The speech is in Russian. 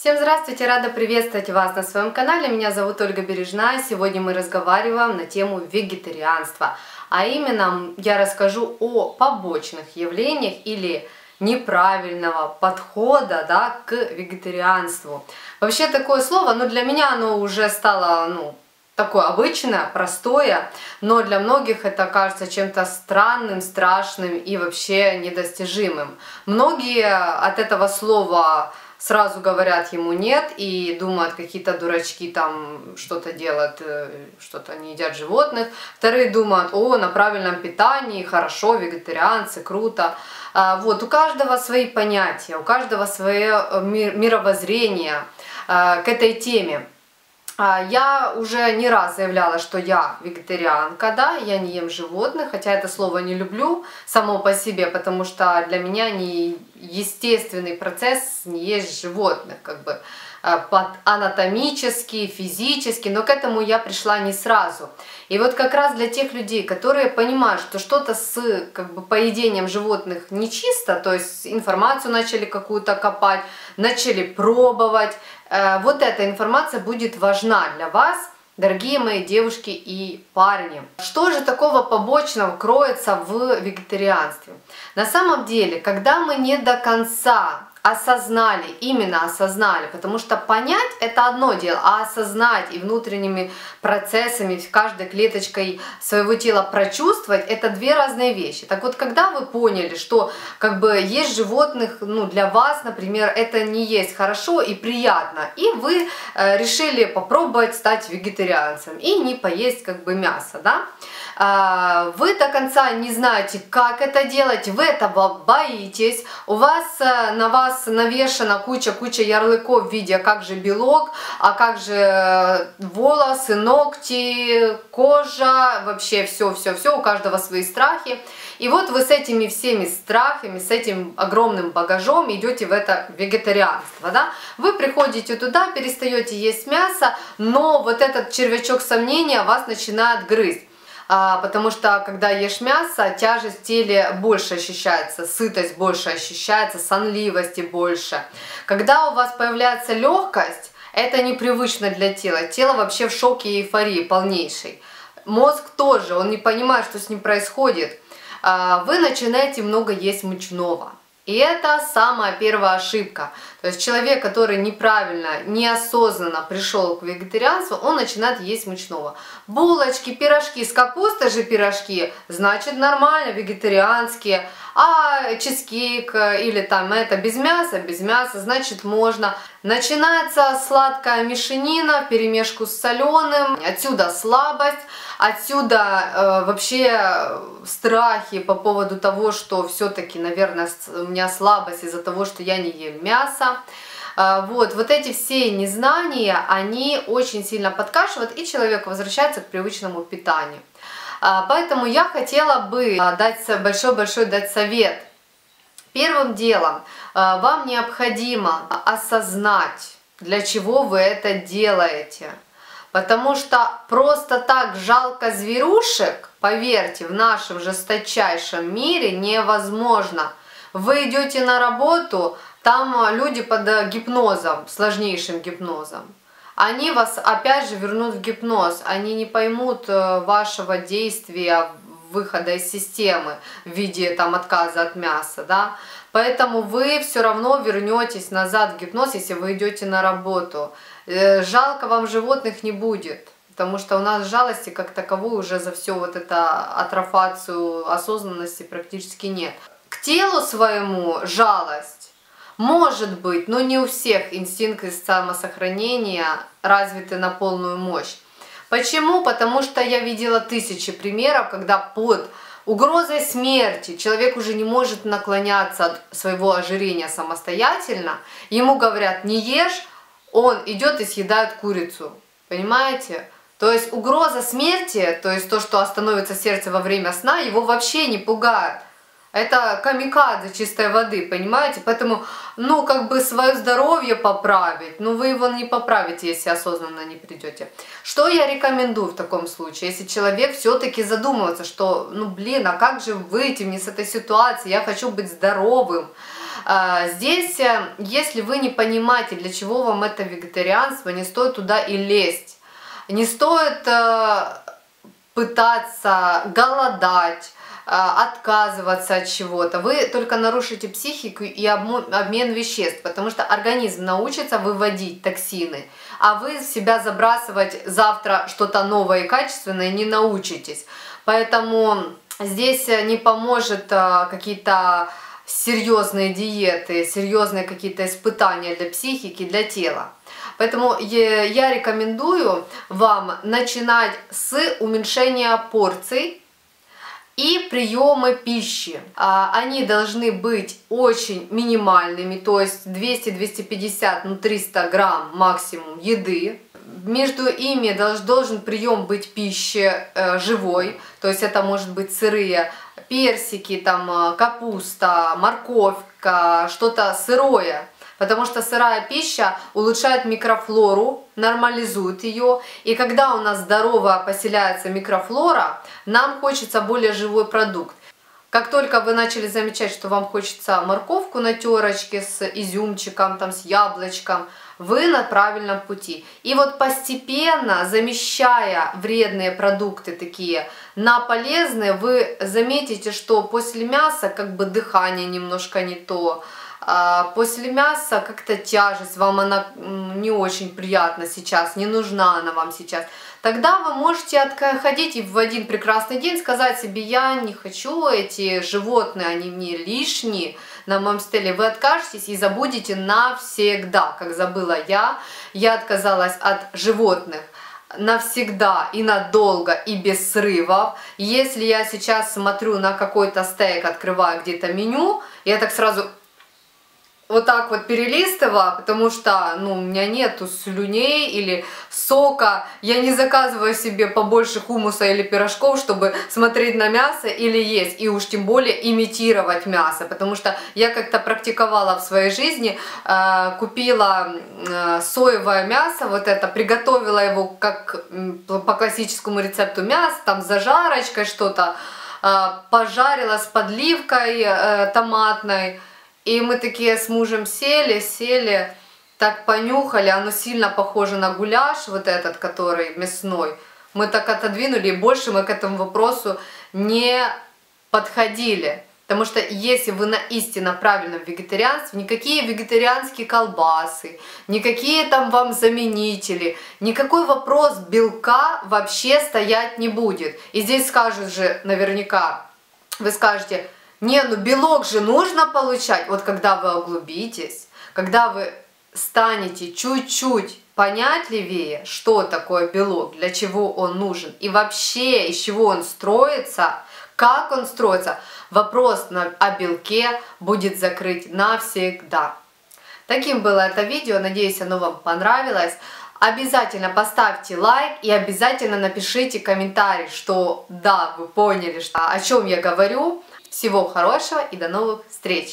Всем здравствуйте, рада приветствовать вас на своем канале. Меня зовут Ольга Бережная. Сегодня мы разговариваем на тему вегетарианства. А именно я расскажу о побочных явлениях или неправильного подхода да, к вегетарианству. Вообще такое слово, но для меня оно уже стало ну, такое обычное, простое, но для многих это кажется чем-то странным, страшным и вообще недостижимым. Многие от этого слова сразу говорят ему нет и думают, какие-то дурачки там что-то делают, э, что-то не едят животных. Вторые думают, о, на правильном питании, хорошо, вегетарианцы, круто. А, вот, у каждого свои понятия, у каждого свое э, мировоззрение э, к этой теме. А, я уже не раз заявляла, что я вегетарианка, да, я не ем животных, хотя это слово не люблю само по себе, потому что для меня не естественный процесс не есть животных, как бы под анатомически, физически, но к этому я пришла не сразу. И вот как раз для тех людей, которые понимают, что что-то с как бы, поедением животных нечисто, то есть информацию начали какую-то копать, начали пробовать, Э, вот эта информация будет важна для вас, дорогие мои девушки и парни. Что же такого побочного кроется в вегетарианстве? На самом деле, когда мы не до конца осознали, именно осознали, потому что понять это одно дело, а осознать и внутренними процессами, каждой клеточкой своего тела прочувствовать, это две разные вещи. Так вот, когда вы поняли, что как бы есть животных, ну для вас, например, это не есть хорошо и приятно, и вы э, решили попробовать стать вегетарианцем и не поесть как бы мясо, да, а, вы до конца не знаете, как это делать, вы этого боитесь, у вас э, на вас навешена куча-куча ярлыков в виде, как же белок, а как же э, волосы, ногти, кожа, вообще все-все-все, у каждого свои страхи. И вот вы с этими всеми страхами, с этим огромным багажом идете в это вегетарианство, да? Вы приходите туда, перестаете есть мясо, но вот этот червячок сомнения вас начинает грызть. А, потому что когда ешь мясо, тяжесть в теле больше ощущается, сытость больше ощущается, сонливости больше. Когда у вас появляется легкость, это непривычно для тела. Тело вообще в шоке и эйфории полнейшей. Мозг тоже, он не понимает, что с ним происходит. А, вы начинаете много есть мучного. И это самая первая ошибка. То есть человек, который неправильно, неосознанно пришел к вегетарианству, он начинает есть мучного. Булочки, пирожки, с капустой же пирожки, значит нормально, вегетарианские. А чизкейк или там это без мяса, без мяса, значит можно. Начинается сладкая мешанина, перемешку с соленым, отсюда слабость. Отсюда э, вообще страхи по поводу того, что все-таки, наверное, у меня слабость из-за того, что я не ем мясо. Э, вот, вот эти все незнания, они очень сильно подкашивают, и человек возвращается к привычному питанию. Э, поэтому я хотела бы э, дать большой-большой дать совет. Первым делом э, вам необходимо осознать, для чего вы это делаете. Потому что просто так жалко зверушек, поверьте, в нашем жесточайшем мире невозможно. Вы идете на работу, там люди под гипнозом, сложнейшим гипнозом. Они вас опять же вернут в гипноз, они не поймут э, вашего действия, выхода из системы в виде там отказа от мяса, да. Поэтому вы все равно вернетесь назад в гипноз, если вы идете на работу. Э, жалко вам животных не будет, потому что у нас жалости как таковой уже за все вот это атрофацию осознанности практически нет. К телу своему жалость может быть, но не у всех инстинкты самосохранения развиты на полную мощь. Почему? Потому что я видела тысячи примеров, когда под угрозой смерти человек уже не может наклоняться от своего ожирения самостоятельно, ему говорят не ешь, он идет и съедает курицу. Понимаете? То есть угроза смерти, то есть то, что остановится сердце во время сна, его вообще не пугает. Это камикадзе чистой воды, понимаете? Поэтому, ну, как бы свое здоровье поправить, ну, вы его не поправите, если осознанно не придете. Что я рекомендую в таком случае? Если человек все-таки задумывается, что, ну, блин, а как же выйти мне с этой ситуации? Я хочу быть здоровым. А, здесь, э, если вы не понимаете, для чего вам это вегетарианство, не стоит туда и лезть. Не стоит э, пытаться голодать, отказываться от чего-то. Вы только нарушите психику и обмен веществ, потому что организм научится выводить токсины, а вы себя забрасывать завтра что-то новое и качественное не научитесь. Поэтому здесь не поможет какие-то серьезные диеты, серьезные какие-то испытания для психики, для тела. Поэтому я рекомендую вам начинать с уменьшения порций и приемы пищи. А, они должны быть очень минимальными, то есть 200-250, ну 300 грамм максимум еды. Между ими должен прием быть пищи э, живой, то есть это может быть сырые персики, там э, капуста, морковка, что-то сырое. Потому что сырая пища улучшает микрофлору, нормализует ее. И когда у нас здорово поселяется микрофлора, нам хочется более живой продукт. Как только вы начали замечать, что вам хочется морковку на терочке с изюмчиком, там, с яблочком, вы на правильном пути. И вот постепенно, замещая вредные продукты такие на полезные, вы заметите, что после мяса как бы дыхание немножко не то, после мяса как-то тяжесть, вам она не очень приятна сейчас, не нужна она вам сейчас. Тогда вы можете отходить и в один прекрасный день сказать себе, я не хочу эти животные, они мне лишние на моем стеле. Вы откажетесь и забудете навсегда, как забыла я. Я отказалась от животных навсегда и надолго и без срывов. Если я сейчас смотрю на какой-то стейк, открываю где-то меню, я так сразу вот так вот перелистывала, потому что, ну, у меня нету слюней или сока. Я не заказываю себе побольше хумуса или пирожков, чтобы смотреть на мясо или есть. И уж тем более имитировать мясо, потому что я как-то практиковала в своей жизни, э, купила э, соевое мясо, вот это, приготовила его как по классическому рецепту мяса, там зажарочкой что-то, э, пожарила с подливкой э, томатной, и мы такие с мужем сели, сели, так понюхали, оно сильно похоже на гуляш, вот этот, который мясной. Мы так отодвинули, и больше мы к этому вопросу не подходили. Потому что если вы на истинно правильном вегетарианстве, никакие вегетарианские колбасы, никакие там вам заменители, никакой вопрос белка вообще стоять не будет. И здесь скажут же наверняка, вы скажете, не, ну белок же нужно получать. Вот когда вы углубитесь, когда вы станете чуть-чуть понятливее, что такое белок, для чего он нужен и вообще из чего он строится, как он строится, вопрос на, о белке будет закрыть навсегда. Таким было это видео, надеюсь оно вам понравилось. Обязательно поставьте лайк и обязательно напишите комментарий, что да, вы поняли, что, о чем я говорю. Всего хорошего и до новых встреч!